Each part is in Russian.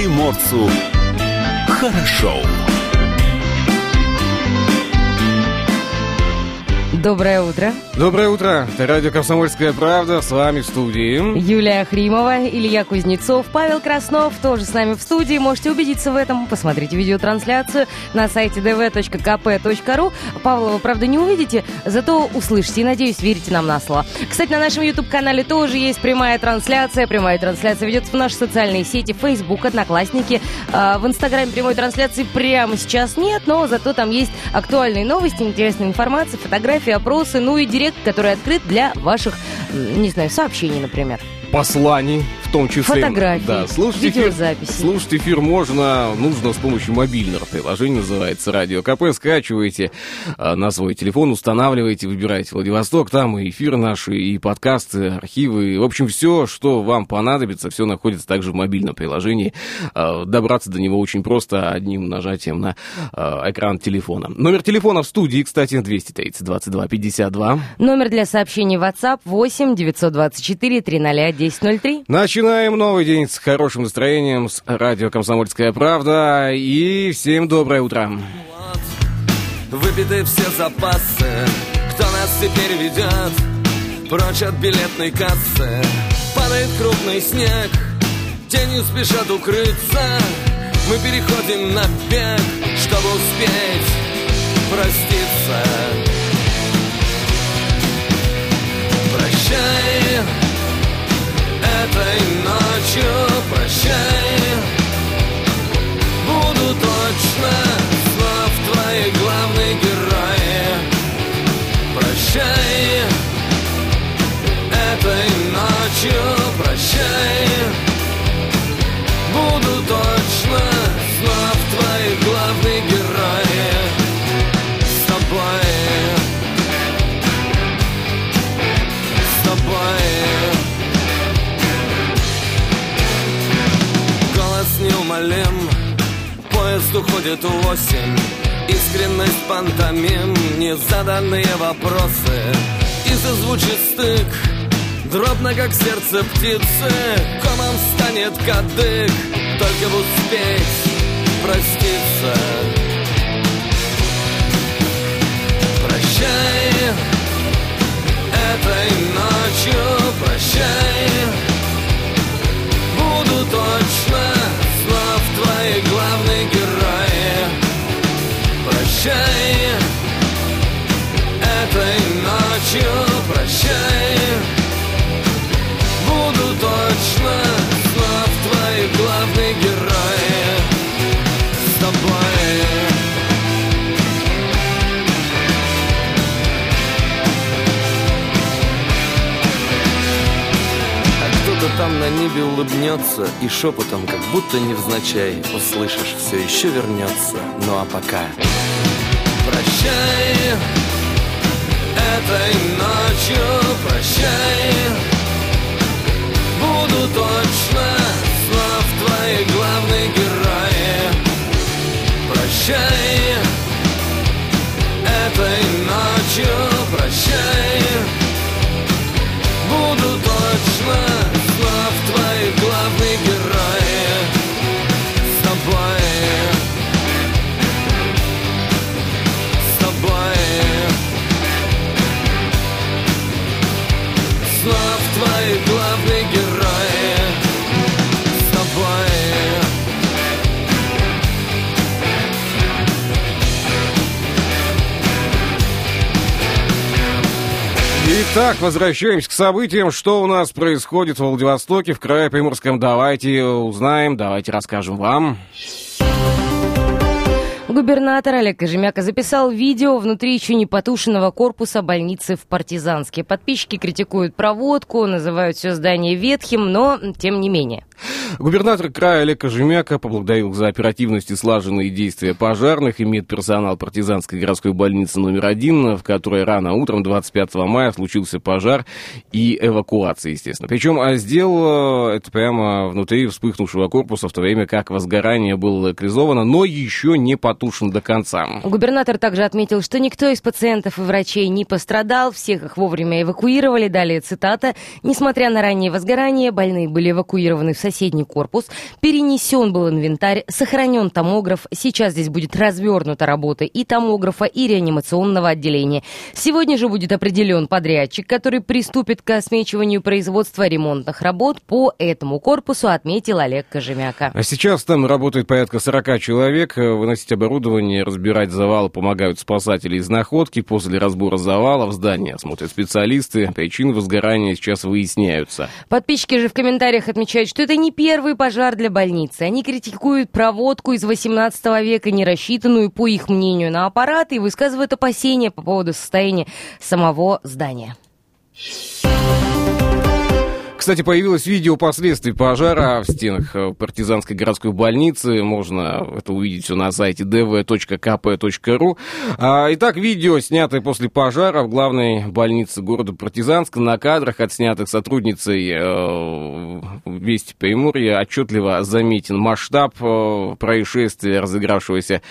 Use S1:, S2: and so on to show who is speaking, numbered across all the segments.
S1: приморцу хорошо.
S2: Доброе утро.
S3: Доброе утро. Это радио «Комсомольская правда». С вами в студии.
S2: Юлия Хримова, Илья Кузнецов, Павел Краснов тоже с нами в студии. Можете убедиться в этом. Посмотрите видеотрансляцию на сайте dv.kp.ru. Павла вы, правда, не увидите, зато услышите и, надеюсь, верите нам на слово. Кстати, на нашем YouTube-канале тоже есть прямая трансляция. Прямая трансляция ведется в наши социальные сети, Facebook, Одноклассники. А, в Инстаграме прямой трансляции прямо сейчас нет, но зато там есть актуальные новости, интересная информация, фотографии, опросы, ну и директ, который открыт для ваших, не знаю, сообщений, например.
S3: Посланий в том числе.
S2: Фотографии,
S3: да, слушать
S2: видеозаписи.
S3: Эфир, слушать эфир можно, нужно с помощью мобильного приложения, называется «Радио КП». Скачиваете а, на свой телефон, устанавливаете, выбираете Владивосток, там и эфиры наши, и подкасты, архивы. В общем, все, что вам понадобится, все находится также в мобильном приложении. А, добраться до него очень просто одним нажатием на а, экран телефона. Номер телефона в студии, кстати, 230 22 52.
S2: Номер для сообщений WhatsApp 8 924 300 1003.
S3: Начинаем новый день с хорошим настроением, с радио «Комсомольская правда». И всем доброе утро.
S4: Выпиты все запасы Кто нас теперь ведет Прочь от билетной кассы Падает крупный снег Тенью спешат укрыться Мы переходим на бег Чтобы успеть проститься Прощай Этой ночью прощай. Буду точно снов твои главные герои. Прощай. Этой ночью прощай уходит осень. Искренность пантомим Незаданные вопросы. И зазвучит стык Дробно, как сердце птицы. Комом станет кадык Только бы успеть проститься. Прощай Этой ночью прощай. Буду точно снов твои главные герои Прощай Этой ночью прощай Буду точно снов твои главные герои С тобой. А кто-то там на небе улыбнется И шепотом, как будто невзначай Услышишь, все еще вернется Ну а пока Прощай. Этой ночью прощай. Буду точно снов твои главные герои. Прощай
S3: Итак, возвращаемся к событиям. Что у нас происходит в Владивостоке, в крае Приморском? Давайте узнаем, давайте расскажем вам.
S2: Губернатор Олег Кожемяка записал видео внутри еще не потушенного корпуса больницы в Партизанске. Подписчики критикуют проводку, называют все здание ветхим, но тем не менее.
S3: Губернатор края Олег Кожемяка поблагодарил за оперативность и слаженные действия пожарных и медперсонал партизанской городской больницы номер один, в которой рано утром 25 мая случился пожар и эвакуация, естественно. Причем а сделал это прямо внутри вспыхнувшего корпуса, в то время как возгорание было локализовано, но еще не потушен до конца.
S2: Губернатор также отметил, что никто из пациентов и врачей не пострадал, всех их вовремя эвакуировали. Далее цитата. «Несмотря на раннее возгорание, больные были эвакуированы в соседнюю верхний корпус, перенесен был инвентарь, сохранен томограф. Сейчас здесь будет развернута работа и томографа, и реанимационного отделения. Сегодня же будет определен подрядчик, который приступит к осмечиванию производства ремонтных работ по этому корпусу, отметил Олег Кожемяка.
S3: А сейчас там работает порядка 40 человек. Выносить оборудование, разбирать завалы помогают спасатели из находки. После разбора завалов здания смотрят специалисты. Причины возгорания сейчас выясняются.
S2: Подписчики же в комментариях отмечают, что это не первый пожар для больницы. Они критикуют проводку из 18 века, не рассчитанную, по их мнению, на аппараты и высказывают опасения по поводу состояния самого здания.
S3: Кстати, появилось видео последствий пожара в стенах э, партизанской городской больницы. Можно это увидеть все на сайте dv.kp.ru. А, итак, видео, снятое после пожара в главной больнице города Партизанска. На кадрах, отснятых сотрудницей э, Вести Приморья, отчетливо заметен масштаб э, происшествия, разыгравшегося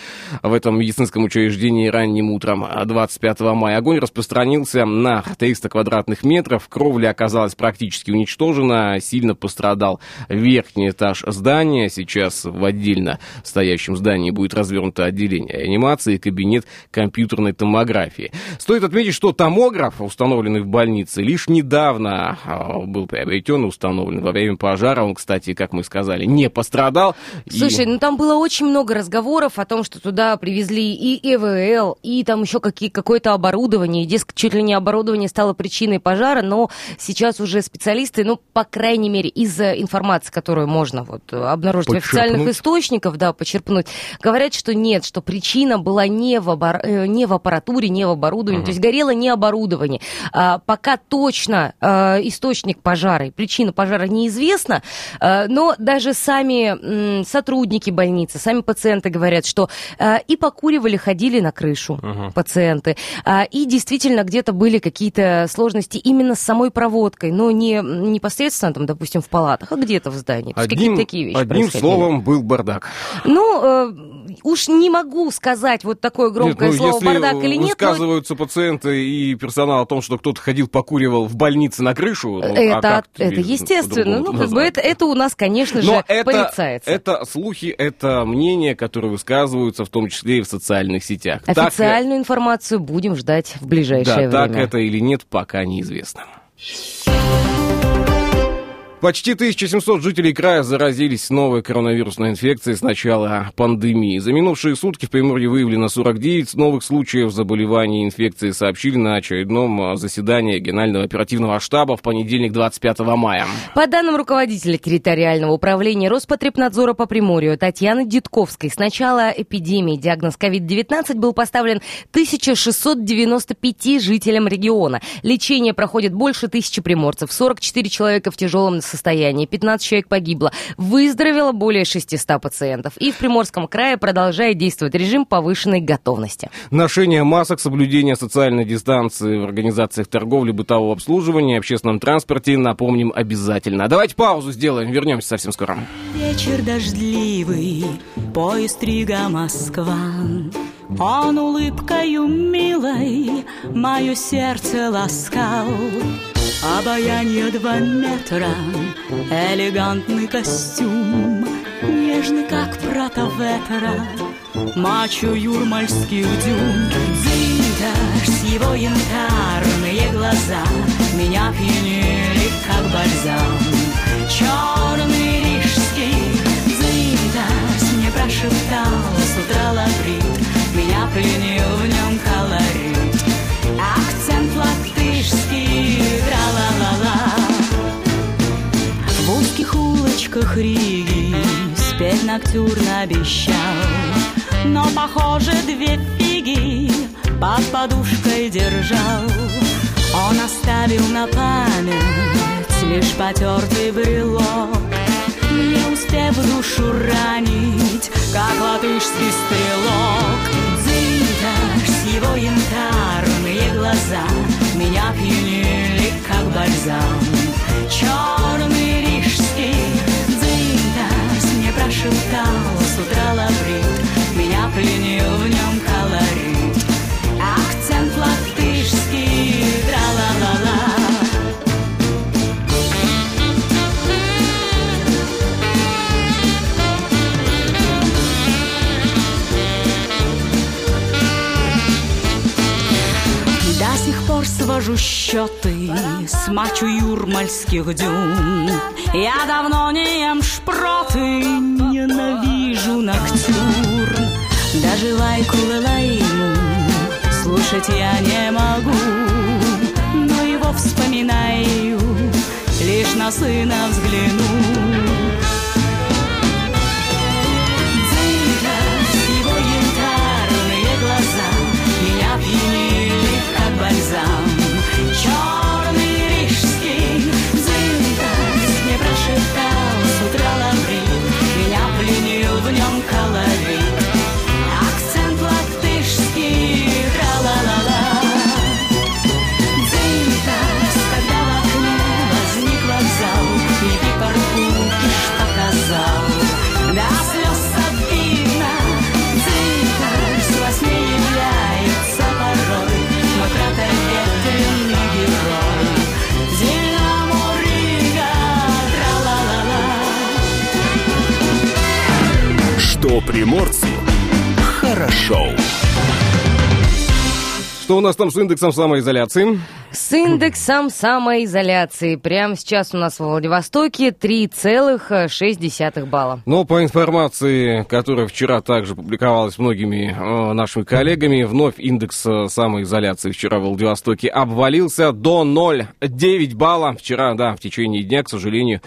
S3: в этом медицинском учреждении ранним утром 25 мая. Огонь распространился на 300 квадратных метров. Кровля оказалась практически уничтожена уничтожена, сильно пострадал верхний этаж здания. Сейчас в отдельно стоящем здании будет развернуто отделение анимации и кабинет компьютерной томографии. Стоит отметить, что томограф, установленный в больнице, лишь недавно а, был приобретен и установлен во время пожара. Он, кстати, как мы сказали, не пострадал.
S2: Слушай, и... ну там было очень много разговоров о том, что туда привезли и ЭВЛ, и там еще какие, какое-то оборудование, и, дескать, чуть ли не оборудование стало причиной пожара, но сейчас уже специалисты ну, по крайней мере, из информации, которую можно вот обнаружить в официальных источниках, да, почерпнуть, говорят, что нет, что причина была не в, обор... Э, не в аппаратуре, не в оборудовании, uh-huh. то есть горело не оборудование. А, пока точно а, источник пожара и причина пожара неизвестна, а, но даже сами м, сотрудники больницы, сами пациенты говорят, что а, и покуривали, ходили на крышу uh-huh. пациенты, а, и действительно где-то были какие-то сложности именно с самой проводкой, но не, не непосредственно, там, допустим, в палатах, а где-то в здании.
S3: Одним, такие вещи одним словом, был бардак.
S2: Ну, э, уж не могу сказать вот такое громкое нет, ну, слово бардак или нет.
S3: высказываются но... пациенты и персонал о том, что кто-то ходил, покуривал в больнице на крышу. Ну,
S2: это, а это естественно. Ну, как бы это, это у нас, конечно же, это, порицается.
S3: Это слухи, это мнения, которые высказываются в том числе и в социальных сетях.
S2: Официальную так, информацию будем ждать в ближайшее
S3: да,
S2: время.
S3: Так это или нет, пока неизвестно. Почти 1700 жителей края заразились новой коронавирусной инфекцией с начала пандемии. За минувшие сутки в Приморье выявлено 49 новых случаев заболевания инфекции, сообщили на очередном заседании Регионального оперативного штаба в понедельник 25 мая.
S2: По данным руководителя территориального управления Роспотребнадзора по Приморью Татьяны Дедковской, с начала эпидемии диагноз COVID-19 был поставлен 1695 жителям региона. Лечение проходит больше тысячи приморцев, 44 человека в тяжелом состоянии. 15 человек погибло. Выздоровело более 600 пациентов. И в Приморском крае продолжает действовать режим повышенной готовности.
S3: Ношение масок, соблюдение социальной дистанции в организациях торговли, бытового обслуживания, общественном транспорте, напомним, обязательно. Давайте паузу сделаем, вернемся совсем скоро.
S5: Вечер дождливый, поезд Рига Москва. Он улыбкою милой мое сердце ласкал. Обаяние два метра, элегантный костюм, Нежный, как прата ветра, мачо юрмальских дюн. Дзинтаж с его янтарные глаза Меня пьянили, как бальзам. Черный рижский дзинтаж мне прошептал с утра лаврит, Меня пленил в нем колорит. Акцент латышский, тра-ла-ла-ла. В узких улочках Риги Спеть ноктюрн обещал. Но, похоже, две фиги Под подушкой держал. Он оставил на память Лишь потертый брелок. Мне успев душу ранить Как латышский стрелок с его янтарные глаза Меня пьянили, как бальзам. Черный рижский дзинтас Мне прошептал с утра лаврит свожу счеты с мачу юрмальских дюн. Я давно не ем шпроты, ненавижу ноктюрн. Даже лайку лайну слушать я не могу, но его вспоминаю, лишь на сына взгляну.
S1: Приморцу хорошо.
S3: Что у нас там с индексом самоизоляции?
S2: С индексом самоизоляции. Прямо сейчас у нас во Владивостоке 3,6 балла.
S3: Но по информации, которая вчера также публиковалась многими э, нашими коллегами, вновь индекс э, самоизоляции вчера в Владивостоке обвалился до 0,9 балла. Вчера, да, в течение дня, к сожалению,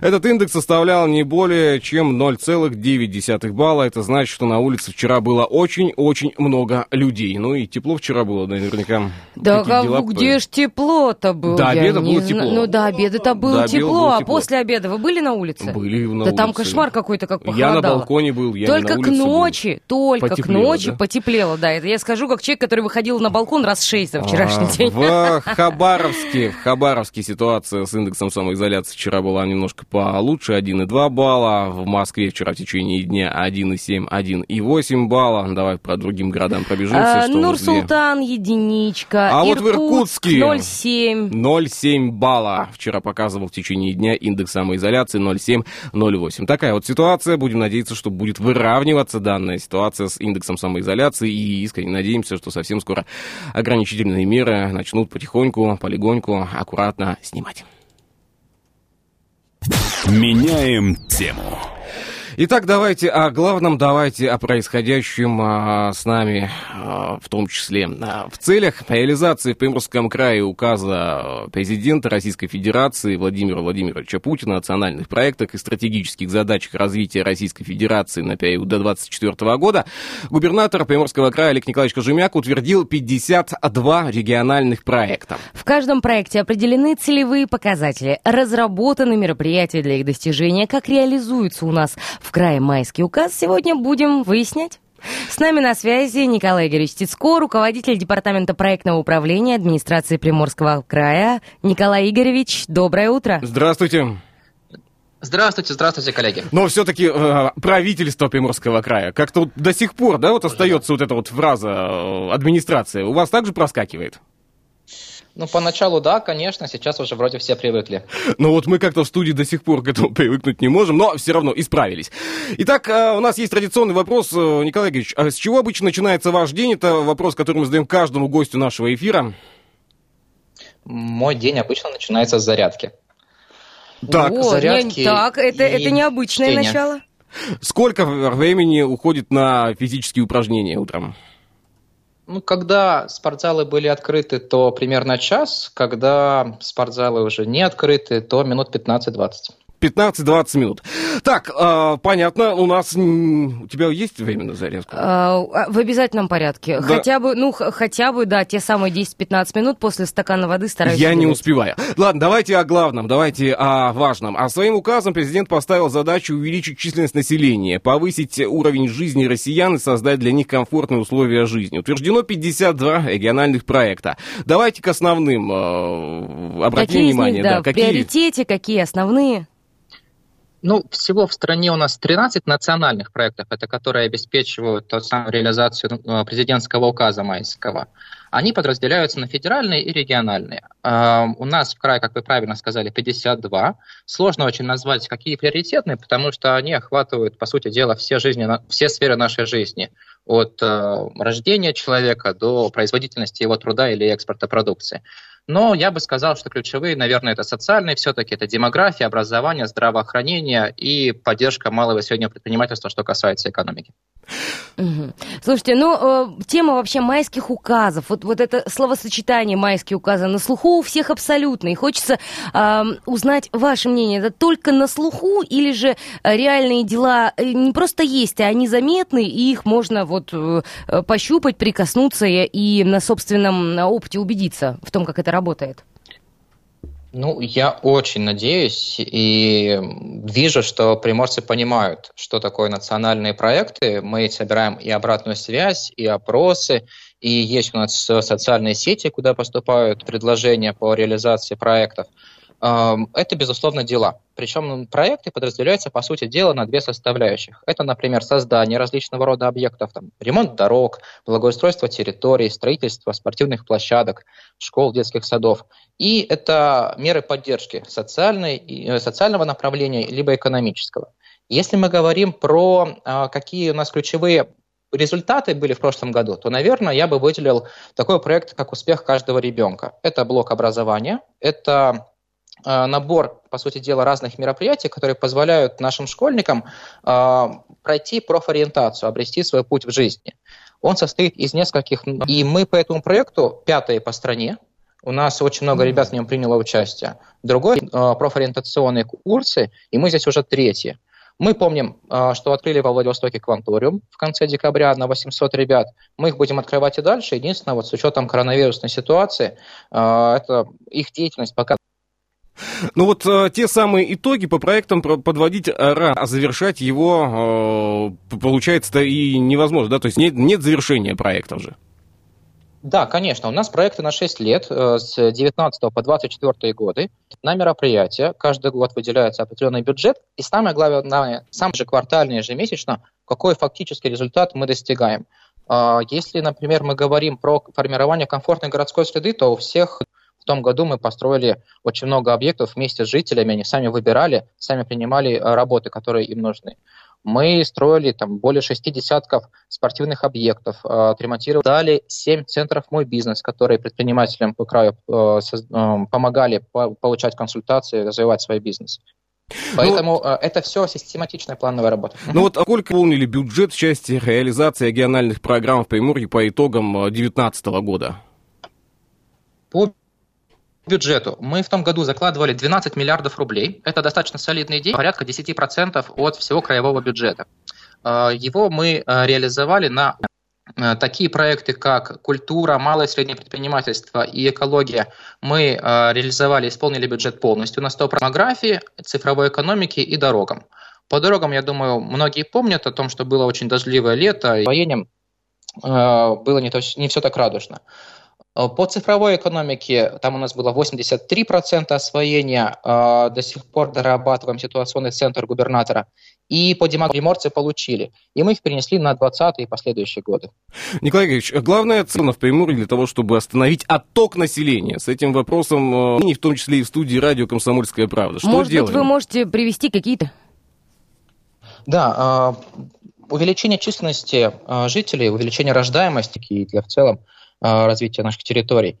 S3: этот индекс составлял не более чем 0,9 балла. Это значит, что на улице вчера было очень-очень много людей. Ну и тепло вчера было, да, наверняка.
S2: Да
S3: Какие
S2: как,
S3: дела
S2: где ж тепло-то было?
S3: До обеда было
S2: зна-
S3: тепло.
S2: Ну, до обеда-то было
S3: До
S2: тепло,
S3: было
S2: а
S3: тепло.
S2: после обеда вы были на улице?
S3: Были на
S2: Да там
S3: улице.
S2: кошмар какой-то, как
S3: Я на
S2: похолодало.
S3: балконе был, я
S2: Только к
S3: улице был.
S2: ночи, только
S3: Потеплело,
S2: к ночи
S3: да?
S2: потеплело, да. Это я скажу, как человек, который выходил на балкон раз шесть за вчерашний
S3: А,
S2: день.
S3: В Хабаровске, в Хабаровске ситуация с индексом самоизоляции вчера была немножко получше, 1,2 балла. В Москве вчера в течение дня 1,7, 1,8 балла. Давай по другим городам пробежимся.
S2: А? Нур-Султан единичка,
S3: А вот в
S2: Иркутск
S3: Иркутске
S2: 0,7.
S3: 0,7 балла. Вчера показывал в течение дня индекс самоизоляции 0,7-0,8. Такая вот ситуация. Будем надеяться, что будет выравниваться данная ситуация с индексом самоизоляции. И искренне надеемся, что совсем скоро ограничительные меры начнут потихоньку, полегоньку, аккуратно снимать.
S1: Меняем тему.
S3: Итак, давайте о главном, давайте о происходящем а, с нами, а, в том числе. А, в целях реализации в Приморском крае указа президента Российской Федерации Владимира Владимировича Путина о национальных проектах и стратегических задачах развития Российской Федерации на период до 2024 года, губернатор Приморского края Олег Николаевич Кожемяк утвердил 52 региональных проекта.
S2: В каждом проекте определены целевые показатели, разработаны мероприятия для их достижения, как реализуется у нас в крае майский указ, сегодня будем выяснять. С нами на связи Николай Игоревич Тицко, руководитель Департамента проектного управления администрации Приморского края. Николай Игоревич, доброе утро.
S3: Здравствуйте.
S6: Здравствуйте, здравствуйте, коллеги.
S3: Но все-таки э, правительство Приморского края, как-то вот до сих пор, да, вот остается вот эта вот фраза э, администрация, у вас также проскакивает?
S6: Ну, поначалу, да, конечно, сейчас уже вроде все привыкли.
S3: Но вот мы как-то в студии до сих пор к этому привыкнуть не можем, но все равно исправились. Итак, э, у нас есть традиционный вопрос, э, Николай Игоревич, а с чего обычно начинается ваш день? Это вопрос, который мы задаем каждому гостю нашего эфира.
S6: Мой день обычно начинается с зарядки.
S3: Так,
S2: О,
S6: зарядки
S2: не- так, это, это необычное
S6: чтение.
S2: начало.
S3: сколько времени уходит на физические упражнения утром?
S6: Ну, когда спортзалы были открыты, то примерно час. Когда спортзалы уже не открыты, то минут 15-20.
S3: 15-20 минут. Так, э, понятно, у нас... У тебя есть время на зарядку?
S2: А, В обязательном порядке.
S3: Да.
S2: Хотя бы, ну, хотя бы, да, те самые 10-15 минут после стакана воды стараюсь.
S3: Я не успеваю. Ладно, давайте о главном, давайте о важном. А своим указом президент поставил задачу увеличить численность населения, повысить уровень жизни россиян и создать для них комфортные условия жизни. Утверждено 52 региональных проекта. Давайте к основным э, обратим
S2: Какие из
S3: внимание.
S2: них, да, в
S3: какие...
S2: приоритете, какие основные?
S6: Ну, всего в стране у нас 13 национальных проектов, это которые обеспечивают ту самую реализацию ну, президентского указа майского. Они подразделяются на федеральные и региональные. А, у нас в крае, как вы правильно сказали, 52. Сложно очень назвать, какие приоритетные, потому что они охватывают, по сути дела, все, жизни, все сферы нашей жизни. От э, рождения человека до производительности его труда или экспорта продукции. Но я бы сказал, что ключевые, наверное, это социальные все-таки, это демография, образование, здравоохранение и поддержка малого и среднего предпринимательства, что касается экономики.
S2: Угу. Слушайте, ну, э, тема вообще майских указов, вот, вот это словосочетание майские указы на слуху у всех абсолютно, и хочется э, узнать ваше мнение, это только на слуху или же реальные дела э, не просто есть, а они заметны, и их можно вот э, пощупать, прикоснуться и на собственном опыте убедиться в том, как это работает?
S6: Ну, я очень надеюсь и вижу, что приморцы понимают, что такое национальные проекты. Мы собираем и обратную связь, и опросы, и есть у нас социальные сети, куда поступают предложения по реализации проектов. Это, безусловно, дела. Причем проекты подразделяются, по сути дела, на две составляющих. Это, например, создание различного рода объектов, там, ремонт дорог, благоустройство территорий, строительство спортивных площадок, школ, детских садов. И это меры поддержки социальной, э, социального направления либо экономического. Если мы говорим про а, какие у нас ключевые результаты были в прошлом году, то, наверное, я бы выделил такой проект, как «Успех каждого ребенка». Это блок образования, это набор, по сути дела, разных мероприятий, которые позволяют нашим школьникам э, пройти профориентацию, обрести свой путь в жизни. Он состоит из нескольких... И мы по этому проекту пятые по стране. У нас очень много ребят в нем приняло участие. Другой э, профориентационные курсы, и мы здесь уже третьи. Мы помним, что открыли во Владивостоке кванториум в конце декабря на 800 ребят. Мы их будем открывать и дальше. Единственное, вот с учетом коронавирусной ситуации, это их деятельность пока
S3: ну вот э, те самые итоги по проектам подводить рано, а завершать его э, получается-то и невозможно, да? То есть нет, нет завершения проекта уже.
S6: Да, конечно. У нас проекты на 6 лет, э, с 19 по 24 годы. На мероприятия каждый год выделяется определенный бюджет. И самое главное, сам же квартально, ежемесячно, какой фактический результат мы достигаем. А, если, например, мы говорим про формирование комфортной городской среды, то у всех в том году мы построили очень много объектов вместе с жителями, они сами выбирали, сами принимали э, работы, которые им нужны. Мы строили там более шести десятков спортивных объектов, э, отремонтировали, дали семь центров «Мой бизнес», которые предпринимателям по краю э, помогали получать консультации, развивать свой бизнес. Поэтому ну, это все систематичная плановая работа.
S3: Ну вот а сколько выполнили бюджет в части реализации региональных программ в Приморье по итогам 2019 года?
S6: По бюджету мы в том году закладывали 12 миллиардов рублей. Это достаточно солидные деньги, порядка 10% от всего краевого бюджета. А, его мы а, реализовали на а, такие проекты, как культура, малое и среднее предпринимательство и экология, мы реализовали, исполнили бюджет полностью на 100% демографии, цифровой экономики и дорогам. По дорогам, я думаю, многие помнят о том, что было очень дождливое лето, и воением было не, то, не все так радужно. Э, по цифровой экономике там у нас было 83% освоения, э, до сих пор дорабатываем ситуационный центр губернатора. И по демографии получили. И мы их перенесли на 20 и последующие годы.
S3: Николай Ильич, главная цель в Приморье для того, чтобы остановить отток населения. С этим вопросом, э, в том числе и в студии радио «Комсомольская правда». Что
S2: Может
S3: делаем?
S2: быть, вы можете привести какие-то?
S6: Да, увеличение численности жителей, увеличение рождаемости и для в целом развития наших территорий.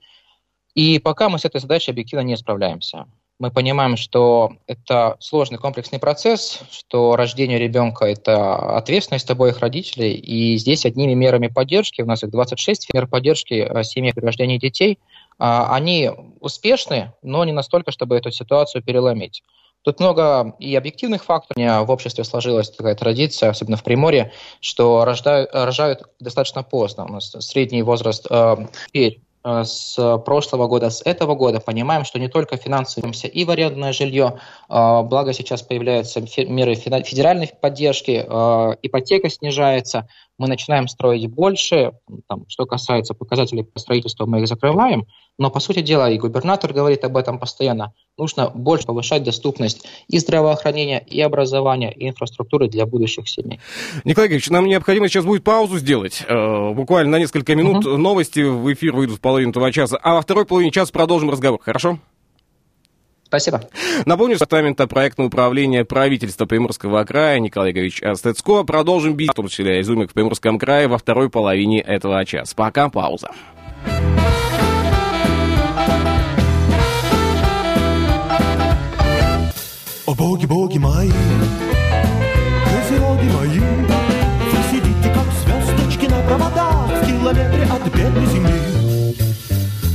S6: И пока мы с этой задачей объективно не справляемся. Мы понимаем, что это сложный комплексный процесс, что рождение ребенка – это ответственность обоих родителей, и здесь одними мерами поддержки, у нас их 26 мер поддержки а, семьи при рождении детей, а, они успешны, но не настолько, чтобы эту ситуацию переломить. Тут много и объективных факторов. В обществе сложилась такая традиция, особенно в Приморье, что рождают, рожают достаточно поздно. У нас средний возраст э, теперь э, с прошлого года, с этого года понимаем, что не только финансовимся и в арендное жилье, э, благо сейчас появляются меры федеральной поддержки, э, ипотека снижается, мы начинаем строить больше, там, что касается показателей по строительству, мы их закрываем, Но, по сути дела, и губернатор говорит об этом постоянно, нужно больше повышать доступность и здравоохранения, и образования, и инфраструктуры для будущих семей.
S3: Николай Георгиевич, нам необходимо сейчас будет паузу сделать. Э, буквально на несколько минут угу. новости в эфир выйдут в половину этого часа, а во второй половине часа продолжим разговор, хорошо?
S6: Спасибо.
S3: Напомню, департамента проектного управления правительства Приморского края Николай Игоревич Стецко. Продолжим беседу изюмик в Приморском крае во второй половине этого часа. Пока пауза.
S7: О боги, боги мои, козероги мои, Вы сидите, как звездочки на проводах В километре от бедной земли.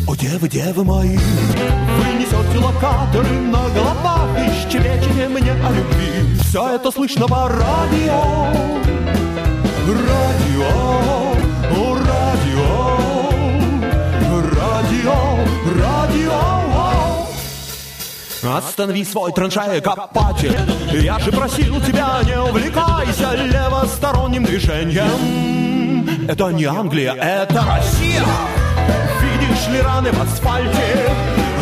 S7: О девы, девы мои, вы несете локаторы на головах И щебечете мне о любви. Все это слышно по радио, радио, Останови свой траншея-копатель Я же просил тебя, не увлекайся левосторонним движением Это не Англия, это Россия Видишь ли раны в асфальте?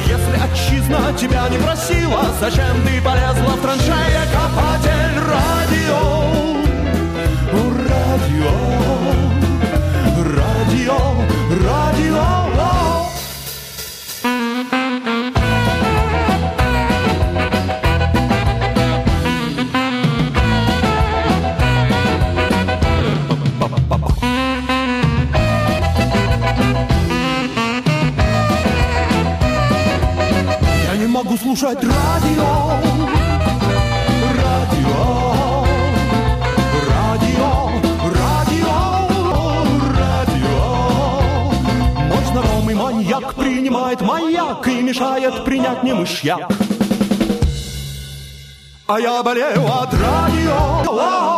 S7: Если отчизна тебя не просила Зачем ты полезла в траншея-копатель? Радио, радио, слушать радио. Радио. Радио. Радио. Радио. Мой знакомый маньяк принимает маяк и мешает принять мне мышьяк. А я болею от радио.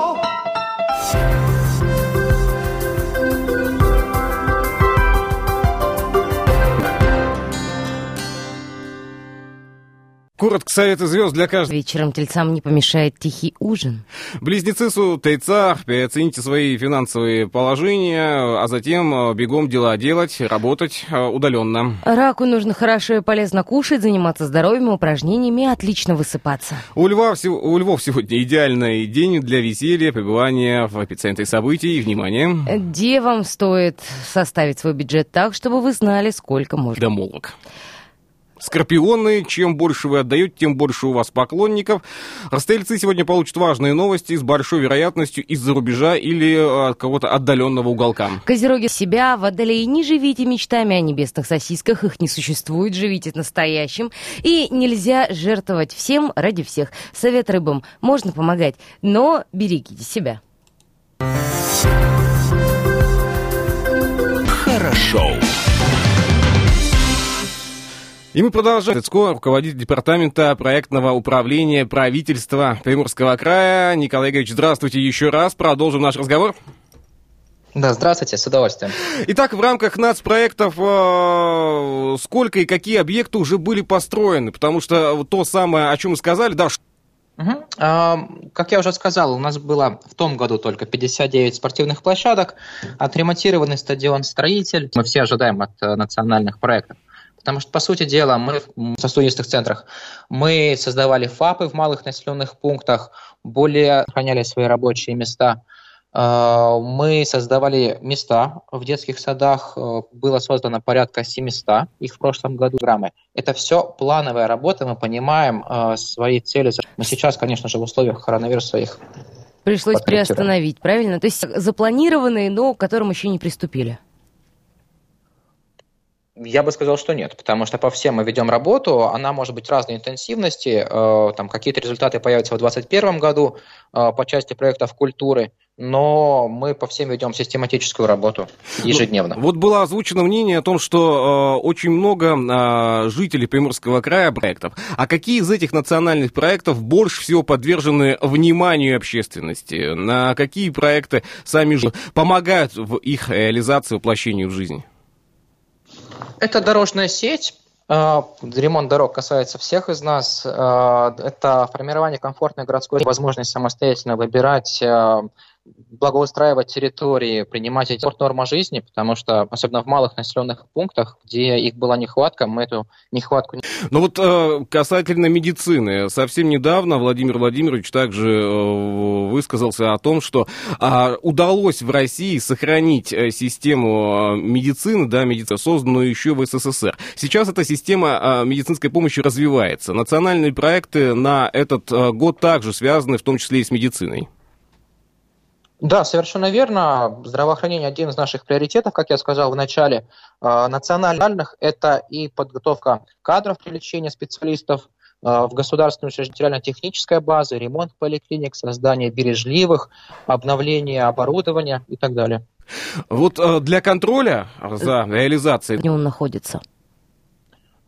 S3: Коротко советы звезд для каждого.
S2: Вечером тельцам не помешает тихий ужин.
S3: Близнецы Су, тельца, переоцените свои финансовые положения, а затем э, бегом дела делать, работать э, удаленно.
S2: Раку нужно хорошо и полезно кушать, заниматься здоровьем, упражнениями отлично высыпаться.
S3: У, льва, у львов сегодня идеальный день для веселья, пребывания в эпицентре событий и внимания.
S2: Где вам стоит составить свой бюджет так, чтобы вы знали, сколько можно.
S3: Домолок. Скорпионы, чем больше вы отдаете, тем больше у вас поклонников. Растельцы сегодня получат важные новости с большой вероятностью из-за рубежа или от кого-то отдаленного уголка.
S2: Козероги себя, водолеи, не живите мечтами о небесных сосисках, их не существует, живите настоящим. И нельзя жертвовать всем ради всех. Совет рыбам, можно помогать, но берегите себя.
S1: Хорошо.
S3: И мы продолжаем. Цецко, руководитель департамента проектного управления правительства Приморского края. Николай Игоревич, здравствуйте еще раз. Продолжим наш разговор.
S6: Да, здравствуйте, с удовольствием.
S3: Итак, в рамках нацпроектов э, сколько и какие объекты уже были построены? Потому что то самое, о чем мы сказали, да,
S6: Угу. Как я уже сказал, у нас было в том году только 59 спортивных площадок, отремонтированный стадион «Строитель». Мы все ожидаем от э, национальных проектов. Потому что, по сути дела, мы в студенческих центрах, мы создавали ФАПы в малых населенных пунктах, более охраняли свои рабочие места. А, мы создавали места в детских садах, а, было создано порядка 700 их в прошлом году программы. Это все плановая работа, мы понимаем а, свои цели. Мы сейчас, конечно же, в условиях коронавируса их
S2: Пришлось приостановить, правильно? То есть запланированные, но к которым еще не приступили.
S6: Я бы сказал, что нет, потому что по всем мы ведем работу, она может быть разной интенсивности, э, там какие-то результаты появятся в 2021 году э, по части проектов культуры, но мы по всем ведем систематическую работу ежедневно.
S3: Ну, вот было озвучено мнение о том, что э, очень много э, жителей Приморского края проектов. А какие из этих национальных проектов больше всего подвержены вниманию общественности? На какие проекты сами же помогают в их реализации, воплощению в жизнь?
S6: Это дорожная сеть. А, ремонт дорог касается всех из нас. А, это формирование комфортной городской возможность самостоятельно выбирать а, благоустраивать территории, принимать эти нормы жизни, потому что, особенно в малых населенных пунктах, где их была нехватка, мы эту нехватку...
S3: Ну вот э, касательно медицины, совсем недавно Владимир Владимирович также э, высказался о том, что а, удалось в России сохранить э, систему медицины, да, медицины, созданную еще в СССР. Сейчас эта система медицинской помощи развивается. Национальные проекты на этот год также связаны, в том числе и с медициной.
S6: Да, совершенно верно. Здравоохранение один из наших приоритетов, как я сказал в начале. А, национальных – это и подготовка кадров привлечения специалистов а, в государственную материально-техническая база, ремонт поликлиник, создание бережливых, обновление оборудования и так далее.
S3: Вот а, для контроля за реализацией...
S2: Где он находится?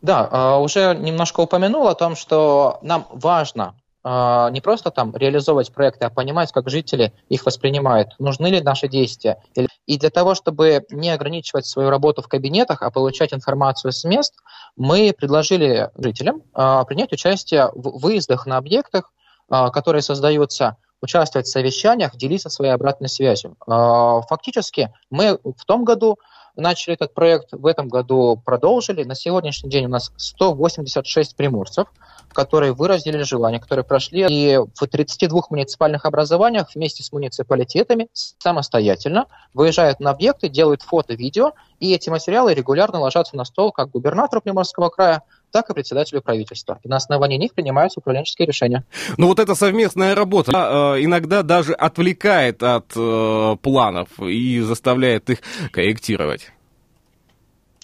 S6: Да, уже немножко упомянул о том, что нам важно не просто там реализовывать проекты, а понимать, как жители их воспринимают, нужны ли наши действия. И для того, чтобы не ограничивать свою работу в кабинетах, а получать информацию с мест, мы предложили жителям а, принять участие в выездах на объектах, а, которые создаются, участвовать в совещаниях, делиться своей обратной связью. Фактически мы в том году начали этот проект, в этом году продолжили. На сегодняшний день у нас 186 приморцев, которые выразили желание, которые прошли и в 32 муниципальных образованиях вместе с муниципалитетами самостоятельно выезжают на объекты, делают фото, видео, и эти материалы регулярно ложатся на стол как губернатору Приморского края, так и председателю правительства. И на основании них принимаются управленческие решения.
S3: Ну вот эта совместная работа э, иногда даже отвлекает от э, планов и заставляет их корректировать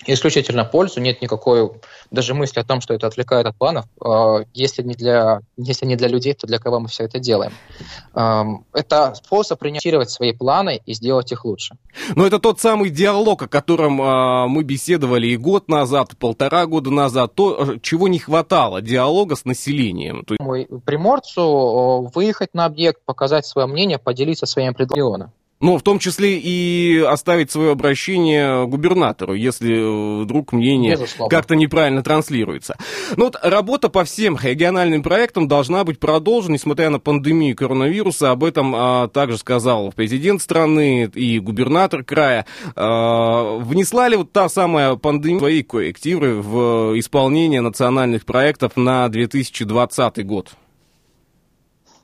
S6: исключительно пользу, нет никакой даже мысли о том, что это отвлекает от планов. А, если не для, если не для людей, то для кого мы все это делаем? Это способ реанимировать свои планы и сделать их лучше.
S3: Но это тот самый диалог, о котором а, мы беседовали и год назад, и полтора года назад, то, чего не хватало, диалога с населением.
S6: Приморцу выехать на объект, показать свое мнение, поделиться своим предложением.
S3: Ну, в том числе и оставить свое обращение губернатору, если вдруг мнение как-то неправильно транслируется. Ну вот работа по всем региональным проектам должна быть продолжена, несмотря на пандемию коронавируса. Об этом а, также сказал президент страны и губернатор края. А, внесла ли вот та самая пандемия свои коррективы в исполнение национальных проектов на 2020 год?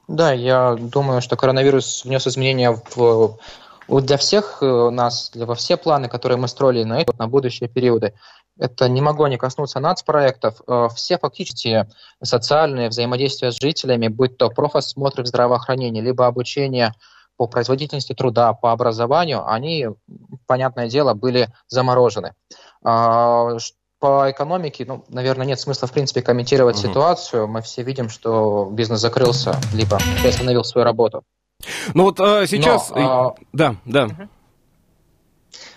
S6: Да, я думаю, что коронавирус внес изменения в вот для всех э, нас, для, во все планы, которые мы строили на, это, на будущие периоды, это не могло не коснуться нацпроектов. Э, все фактически социальные взаимодействия с жителями, будь то профосмотры в здравоохранении, либо обучение по производительности труда, по образованию, они, понятное дело, были заморожены. По экономике, ну, наверное, нет смысла, в принципе, комментировать угу. ситуацию. Мы все видим, что бизнес закрылся, либо приостановил свою работу.
S3: Ну вот а, сейчас... Но, а... Да, да.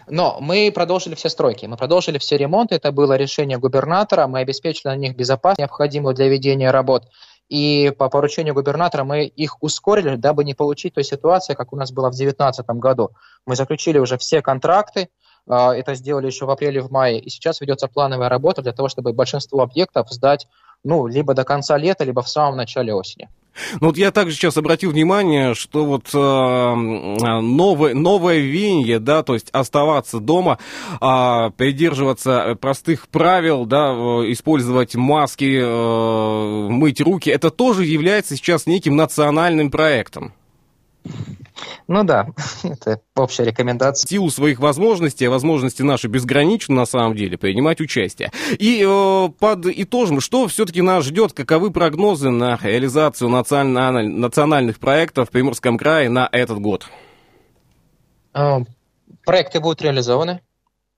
S6: Но мы продолжили все стройки, мы продолжили все ремонты, это было решение губернатора, мы обеспечили на них безопасность, необходимую для ведения работ. И по поручению губернатора мы их ускорили, дабы не получить той ситуации, как у нас было в 2019 году. Мы заключили уже все контракты, это сделали еще в апреле, в мае. И сейчас ведется плановая работа для того, чтобы большинство объектов сдать ну, либо до конца лета, либо в самом начале осени.
S3: Ну вот я также сейчас обратил внимание, что вот э, новое, новое веяние, да, то есть оставаться дома, э, придерживаться простых правил, да, использовать маски, э, мыть руки, это тоже является сейчас неким национальным проектом.
S6: Ну да, это общая рекомендация.
S3: В силу своих возможностей, а возможности наши безграничны на самом деле, принимать участие. И э, под итожем, что все-таки нас ждет, каковы прогнозы на реализацию националь... национальных проектов в Приморском крае на этот год?
S6: Э, проекты будут реализованы.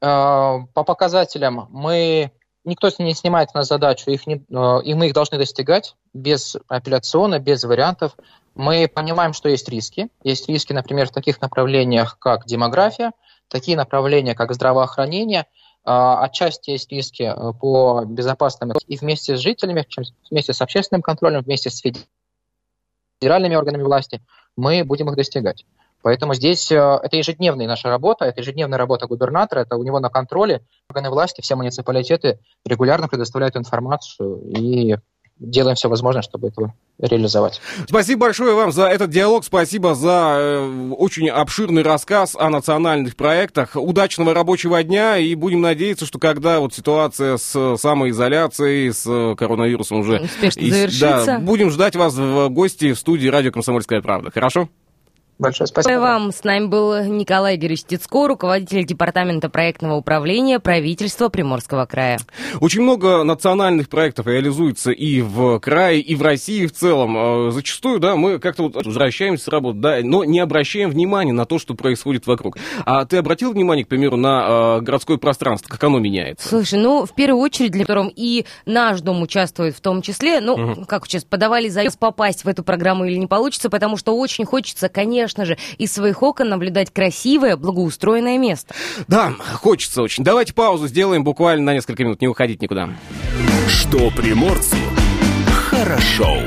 S6: Э, по показателям мы никто не снимает на задачу, их не, э, и мы их должны достигать без апелляциона, без вариантов. Мы понимаем, что есть риски. Есть риски, например, в таких направлениях, как демография, такие направления, как здравоохранение. А, отчасти есть риски э, по безопасным и вместе с жителями, вместе с общественным контролем, вместе с федеральными органами власти мы будем их достигать. Поэтому здесь э, это ежедневная наша работа, это ежедневная работа губернатора, это у него на контроле. Органы власти, все муниципалитеты регулярно предоставляют информацию и делаем все возможное, чтобы это реализовать.
S3: Спасибо большое вам за этот диалог, спасибо за э, очень обширный рассказ о национальных проектах. Удачного рабочего дня и будем надеяться, что когда вот ситуация с самоизоляцией, с коронавирусом уже...
S2: Успешно
S3: и-
S2: завершится.
S3: Да, будем ждать вас в гости в студии радио «Комсомольская правда». Хорошо?
S6: Большое спасибо.
S2: Спасибо вам. С нами был Николай Игоревич Тицко, руководитель Департамента проектного управления правительства Приморского края.
S3: Очень много национальных проектов реализуется и в крае, и в России в целом. Э, Зачастую, да, мы как-то вот возвращаемся с работы, да, но не обращаем внимания на то, что происходит вокруг. А ты обратил внимание, к примеру, на э, городское пространство, как оно меняется?
S2: Слушай, ну, в первую очередь, для которым и наш дом участвует в том числе, ну, как сейчас подавали заявку попасть в эту программу или не получится, потому что очень хочется, конечно же, из своих окон наблюдать красивое, благоустроенное место.
S3: Да, хочется очень. Давайте паузу сделаем буквально на несколько минут, не уходить никуда.
S1: Что приморцу хорошо.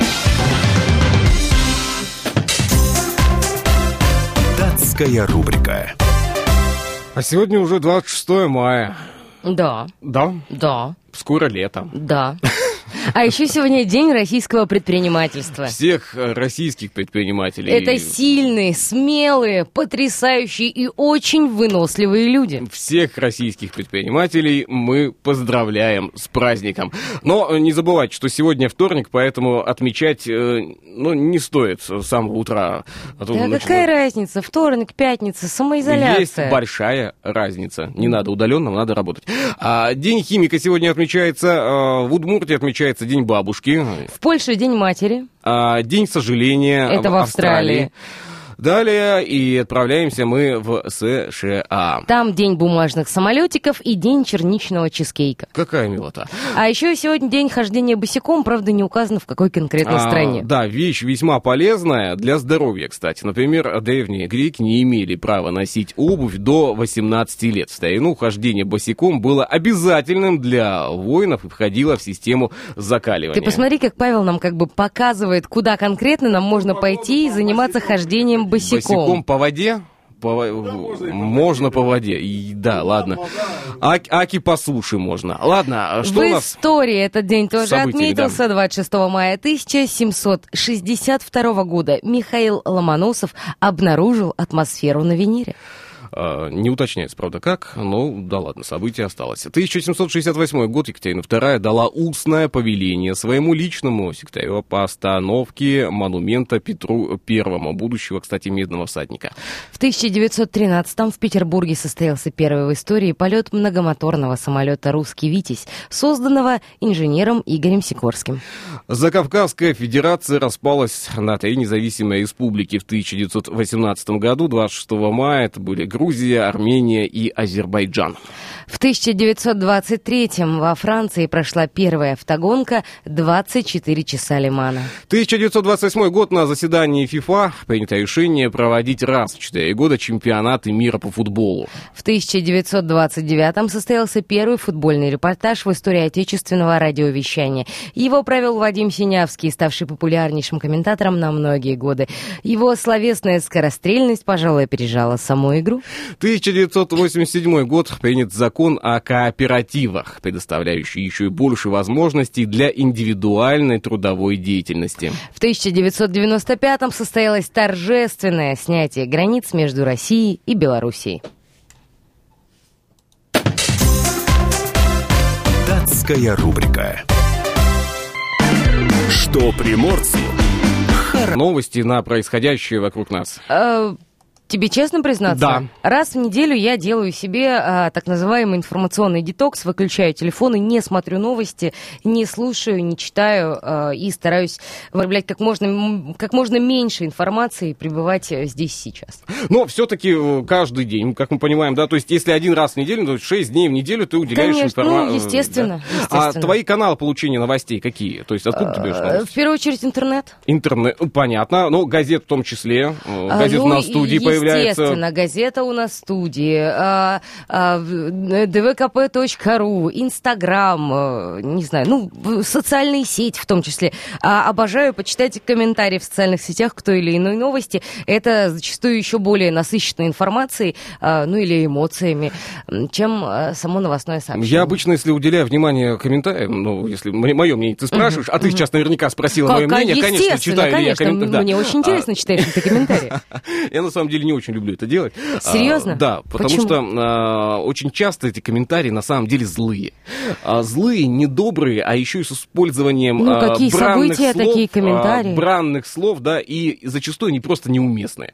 S1: Датская рубрика.
S3: А сегодня уже 26 мая.
S2: Да,
S3: Да,
S2: да,
S3: скоро лето.
S2: да. А еще сегодня день российского предпринимательства.
S3: Всех э, российских предпринимателей.
S2: Это сильные, смелые, потрясающие и очень выносливые люди.
S3: Всех российских предпринимателей мы поздравляем с праздником. Но не забывайте, что сегодня вторник, поэтому отмечать э, ну, не стоит с самого утра. А
S2: Да
S3: начинают-
S2: какая разница? Вторник, пятница, самоизоляция.
S3: Есть большая разница. Не надо удаленно, надо работать. А, день химика сегодня отмечается. а, в Удмуртии отмечается День бабушки.
S2: В Польше день матери.
S3: а, день сожаления.
S2: Это в Австралии.
S3: Далее и отправляемся мы в США.
S2: Там день бумажных самолетиков и день черничного чизкейка.
S3: Какая милота.
S2: А еще сегодня день хождения босиком, правда, не указано в какой конкретной
S3: А,
S2: стране.
S3: Да, вещь весьма полезная для здоровья, кстати. Например, древние греки не имели права носить обувь до 18 лет. В старину хождение босиком было обязательным для воинов и входило в систему закаливания.
S2: Ты посмотри, как Павел нам как бы показывает, куда конкретно нам можно пойти и заниматься хождением босиком.
S3: Босиком по воде? По во- можно по воде. И, да, ладно. Аки, аки по суше можно. Ладно, а что
S2: в
S3: у нас?
S2: истории этот день тоже
S3: событиями,
S2: отметился 26 мая 1762 года. Михаил Ломоносов обнаружил атмосферу на Венере.
S3: А, Не уточняется, правда, как, но да ладно, событие осталось. 1768 год Екатерина II дала устное повеление своему личному секретарю по остановке монумента Петру Первому, будущего, кстати, медного всадника.
S2: В 1913-м в Петербурге состоялся первый в истории полет многомоторного самолета «Русский Витязь», созданного инженером Игорем Сикорским.
S3: Закавказская федерация распалась на три независимые республики в 1918 году. 26 мая это были Грузия, Армения и Азербайджан.
S2: В 1923-м во Франции прошла первая автогонка «24 часа Лимана».
S3: 1928 год на заседании ФИФА принято решение проводить раз в 4 года чемпионаты мира по футболу.
S2: В 1929-м состоялся первый футбольный репортаж в истории отечественного радиовещания. Его провел Вадим Синявский, ставший популярнейшим комментатором на многие годы. Его словесная скорострельность, пожалуй, опережала саму игру.
S3: 1987 год принят закон о кооперативах, предоставляющий еще и больше возможностей для индивидуальной трудовой деятельности.
S2: В 1995-м состоялось торжественное снятие границ между Россией и Белоруссией.
S1: Датская рубрика. Что приморцу
S3: Новости на происходящее вокруг нас.
S2: Э, Тебе честно признаться?
S3: Да.
S2: Раз в неделю я делаю себе а, так называемый информационный детокс, выключаю телефон и не смотрю новости, не слушаю, не читаю а, и стараюсь выраблять как можно, как можно меньше информации и пребывать э, здесь сейчас.
S3: Но все-таки каждый день, как мы понимаем, да, то есть если один раз в неделю, то 6 дней в неделю ты уделяешь
S2: Конечно,
S3: информации.
S2: ну, естественно,
S3: А
S2: естественно.
S3: твои каналы получения новостей какие? То есть откуда
S2: Э,
S3: новости?
S2: В первую очередь интернет.
S3: Интернет, ну, понятно, но газет в том числе, э,
S2: А,
S3: газеты
S2: ну,
S3: на студии появляются. Появляется...
S2: Естественно, газета у нас в студии, а, а, dvkp.ru, Инстаграм, э, не знаю, ну, социальные сети в том числе. А, обожаю почитать комментарии в социальных сетях к той или иной новости. Это зачастую еще более насыщенной информацией, а, ну, или эмоциями, чем а, само новостное сообщение.
S3: Я обычно, если уделяю внимание комментариям, ну, если мое мнение ты спрашиваешь, а ты сейчас наверняка спросила мое
S2: Как-
S3: мнение, конечно, читаю ли я
S2: конечно.
S3: комментарии. Да.
S2: Мне очень интересно читать эти комментарии.
S3: Я на самом деле не очень люблю это делать.
S2: Серьезно?
S3: А, да, потому
S2: Почему?
S3: что а, очень часто эти комментарии на самом деле злые. А, злые, недобрые, а еще и с использованием
S2: Ну,
S3: а,
S2: какие
S3: бранных
S2: события,
S3: слов,
S2: такие комментарии.
S3: а, бранных слов, да, и зачастую они просто неуместные.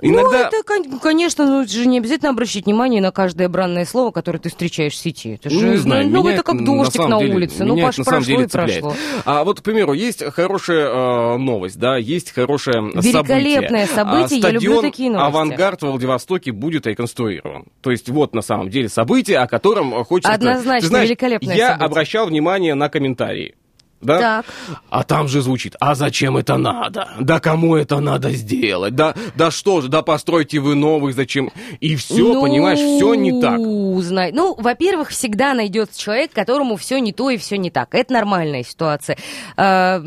S3: Иногда...
S2: Ну, это, кон- конечно, ну, это же не обязательно обращать внимание на каждое бранное слово, которое ты встречаешь в сети. Это же,
S3: Ну, не знаю,
S2: ну,
S3: меня
S2: это как
S3: на
S2: дождик
S3: самом
S2: на
S3: деле-
S2: улице. Ну, Паш,
S3: на самом
S2: прошло
S3: деле
S2: и
S3: цепляет.
S2: прошло.
S3: А вот, к примеру, есть хорошая э, новость, да, есть хорошее
S2: Великолепное событие, я люблю
S3: стадион
S2: такие новости.
S3: «Авангард» в Владивостоке будет реконструирован. То есть вот на самом деле событие, о котором хочется...
S2: Однозначно,
S3: Ты знаешь,
S2: великолепное
S3: я
S2: событие.
S3: обращал внимание на комментарии. Да?
S2: Так.
S3: А там же звучит, а зачем это надо? Да кому это надо сделать? Да, да что же, да постройте вы новый, зачем? И все,
S2: Ну,
S3: понимаешь, все не так.
S2: знай- Ну, во-первых, всегда найдется человек, которому все не то и все не так. Это нормальная ситуация. А,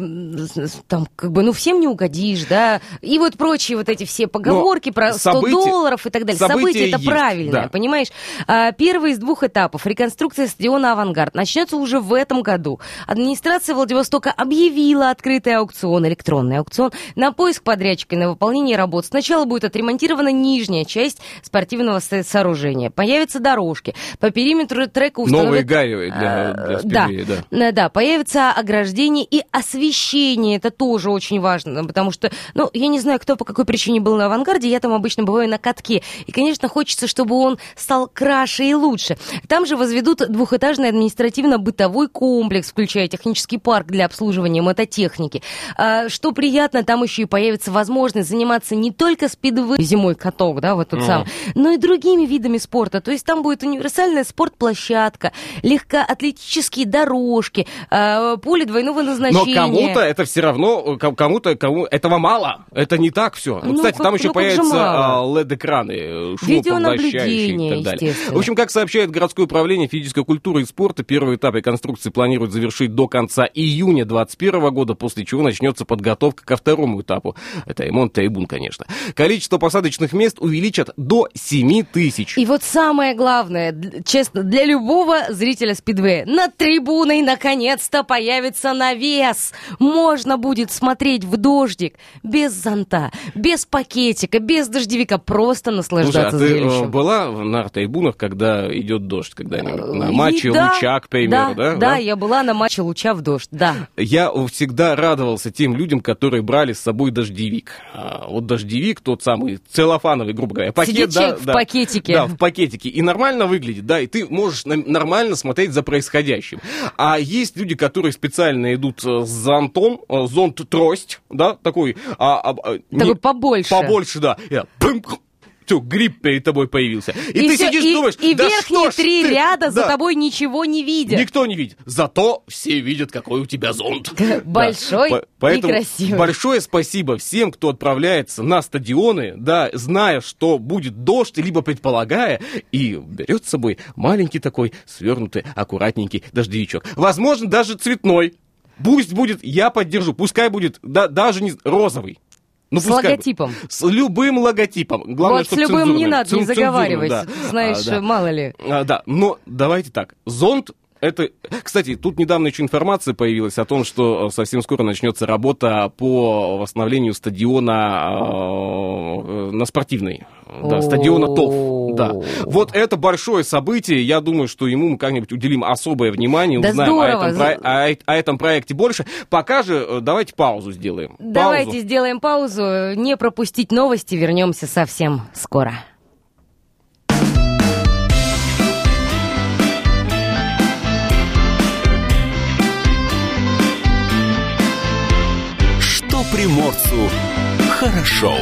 S2: там, как бы, ну, всем не угодишь, да. И вот прочие вот эти все поговорки про 100
S3: события-
S2: долларов и так далее.
S3: события
S2: Событие это
S3: есть,
S2: правильное,
S3: да.
S2: понимаешь? А, первый из двух этапов. Реконструкция стадиона «Авангард» начнется уже в этом году. Администрация Владивостока объявила открытый аукцион, электронный аукцион, на поиск подрядчика и на выполнение работ. Сначала будет отремонтирована нижняя часть спортивного со- сооружения. Появятся дорожки. По периметру трека установят...
S3: Новые гарри для,
S2: А,
S3: для
S2: да.
S3: спидвея, да.
S2: Э, Да, появится ограждение и освещение. Это тоже очень важно, потому что, ну, я не знаю, кто по какой причине был на авангарде, я там обычно бываю на катке. И, конечно, хочется, чтобы он стал краше и лучше. Там же возведут двухэтажный административно-бытовой комплекс, включая технический парк для обслуживания мототехники. А, Что приятно, там еще и появится возможность заниматься не только спидвей, зимой каток, да, вот тот сам, но и другими видами спорта. То есть там будет универсальная спортплощадка, легкоатлетические дорожки, а, поле двойного
S3: Но
S2: назначения.
S3: кому-то это все равно, ко- кому-то кому этого мало. Это не так все.
S2: Ну,
S3: Кстати,
S2: как-
S3: там еще
S2: ну,
S3: появятся а, LED-экраны, шумопоглощающие и так далее. В общем, как сообщает городское управление физической культуры и спорта, первый этап реконструкции планируют завершить до конца июня 2021 года, после чего начнется подготовка ко второму этапу. Это ремонт трибун, конечно. Количество посадочных мест увеличат до 7 тысяч.
S2: И вот самое главное, честно, для любого зрителя спидвея, над трибуной наконец-то появится навес. Можно будет смотреть в дождик, без зонта, без пакетика, без дождевика, просто
S3: Слушай, а
S2: наслаждаться
S3: ты э,
S2: зрелищем.
S3: была на трибунах, когда идет дождь когда-нибудь? На
S2: И
S3: матче
S2: да,
S3: Луча, к примеру, да?
S2: Да, я была на матче Луча в дождь, да.
S3: Я всегда радовался тем людям, которые брали с собой дождевик. А, вот дождевик, тот самый целлофановый, грубо говоря, пакет,
S2: Сидит
S3: да,
S2: в
S3: да.
S2: пакетике.
S3: Да, в пакетике. И нормально выглядит, да, и ты можешь нормально смотреть за происходящим. А есть люди, которые специально идут э, с зонтом, э, зонт-трость, да, такой... а, а, а, не-
S2: Такой побольше.
S3: Побольше, да. Я, пым, все, гриб перед тобой появился. И, ты
S2: всё,
S3: сидишь
S2: и,
S3: думаешь,
S2: и
S3: да
S2: верхние
S3: что
S2: три
S3: ты?»
S2: ряда за
S3: Да.
S2: тобой ничего не видят.
S3: Никто не видит. Зато все видят, какой у тебя зонт. Да.
S2: Большой
S3: По-
S2: и красивый.
S3: большое спасибо всем, кто отправляется на стадионы, да, зная, что будет дождь, либо предполагая, и берет с собой маленький такой свернутый, аккуратненький дождевичок. Возможно, даже цветной. Пусть будет, я поддержу, пускай будет да, даже не розовый. Ну,
S2: С
S3: пускай
S2: логотипом.
S3: С любым логотипом. Главное,
S2: вот с любым не надо, не
S3: цензурным, да.
S2: Знаешь,
S3: А, да.
S2: мало ли.
S3: А, да, но давайте так. Зонд это, кстати, тут недавно еще информация появилась о том, что э, совсем скоро начнется работа по восстановлению стадиона э, на спортивной. Да, стадиона ТОВ. Да. Вот это большое событие. Я думаю, что ему мы как-нибудь уделим особое внимание,
S2: Да
S3: узнаем о этом, про- о, о этом проекте больше. Пока же э, давайте паузу сделаем.
S2: Давайте
S3: Паузу.
S2: сделаем паузу, не пропустить новости, вернемся совсем скоро.
S1: Что приморцу хорошо.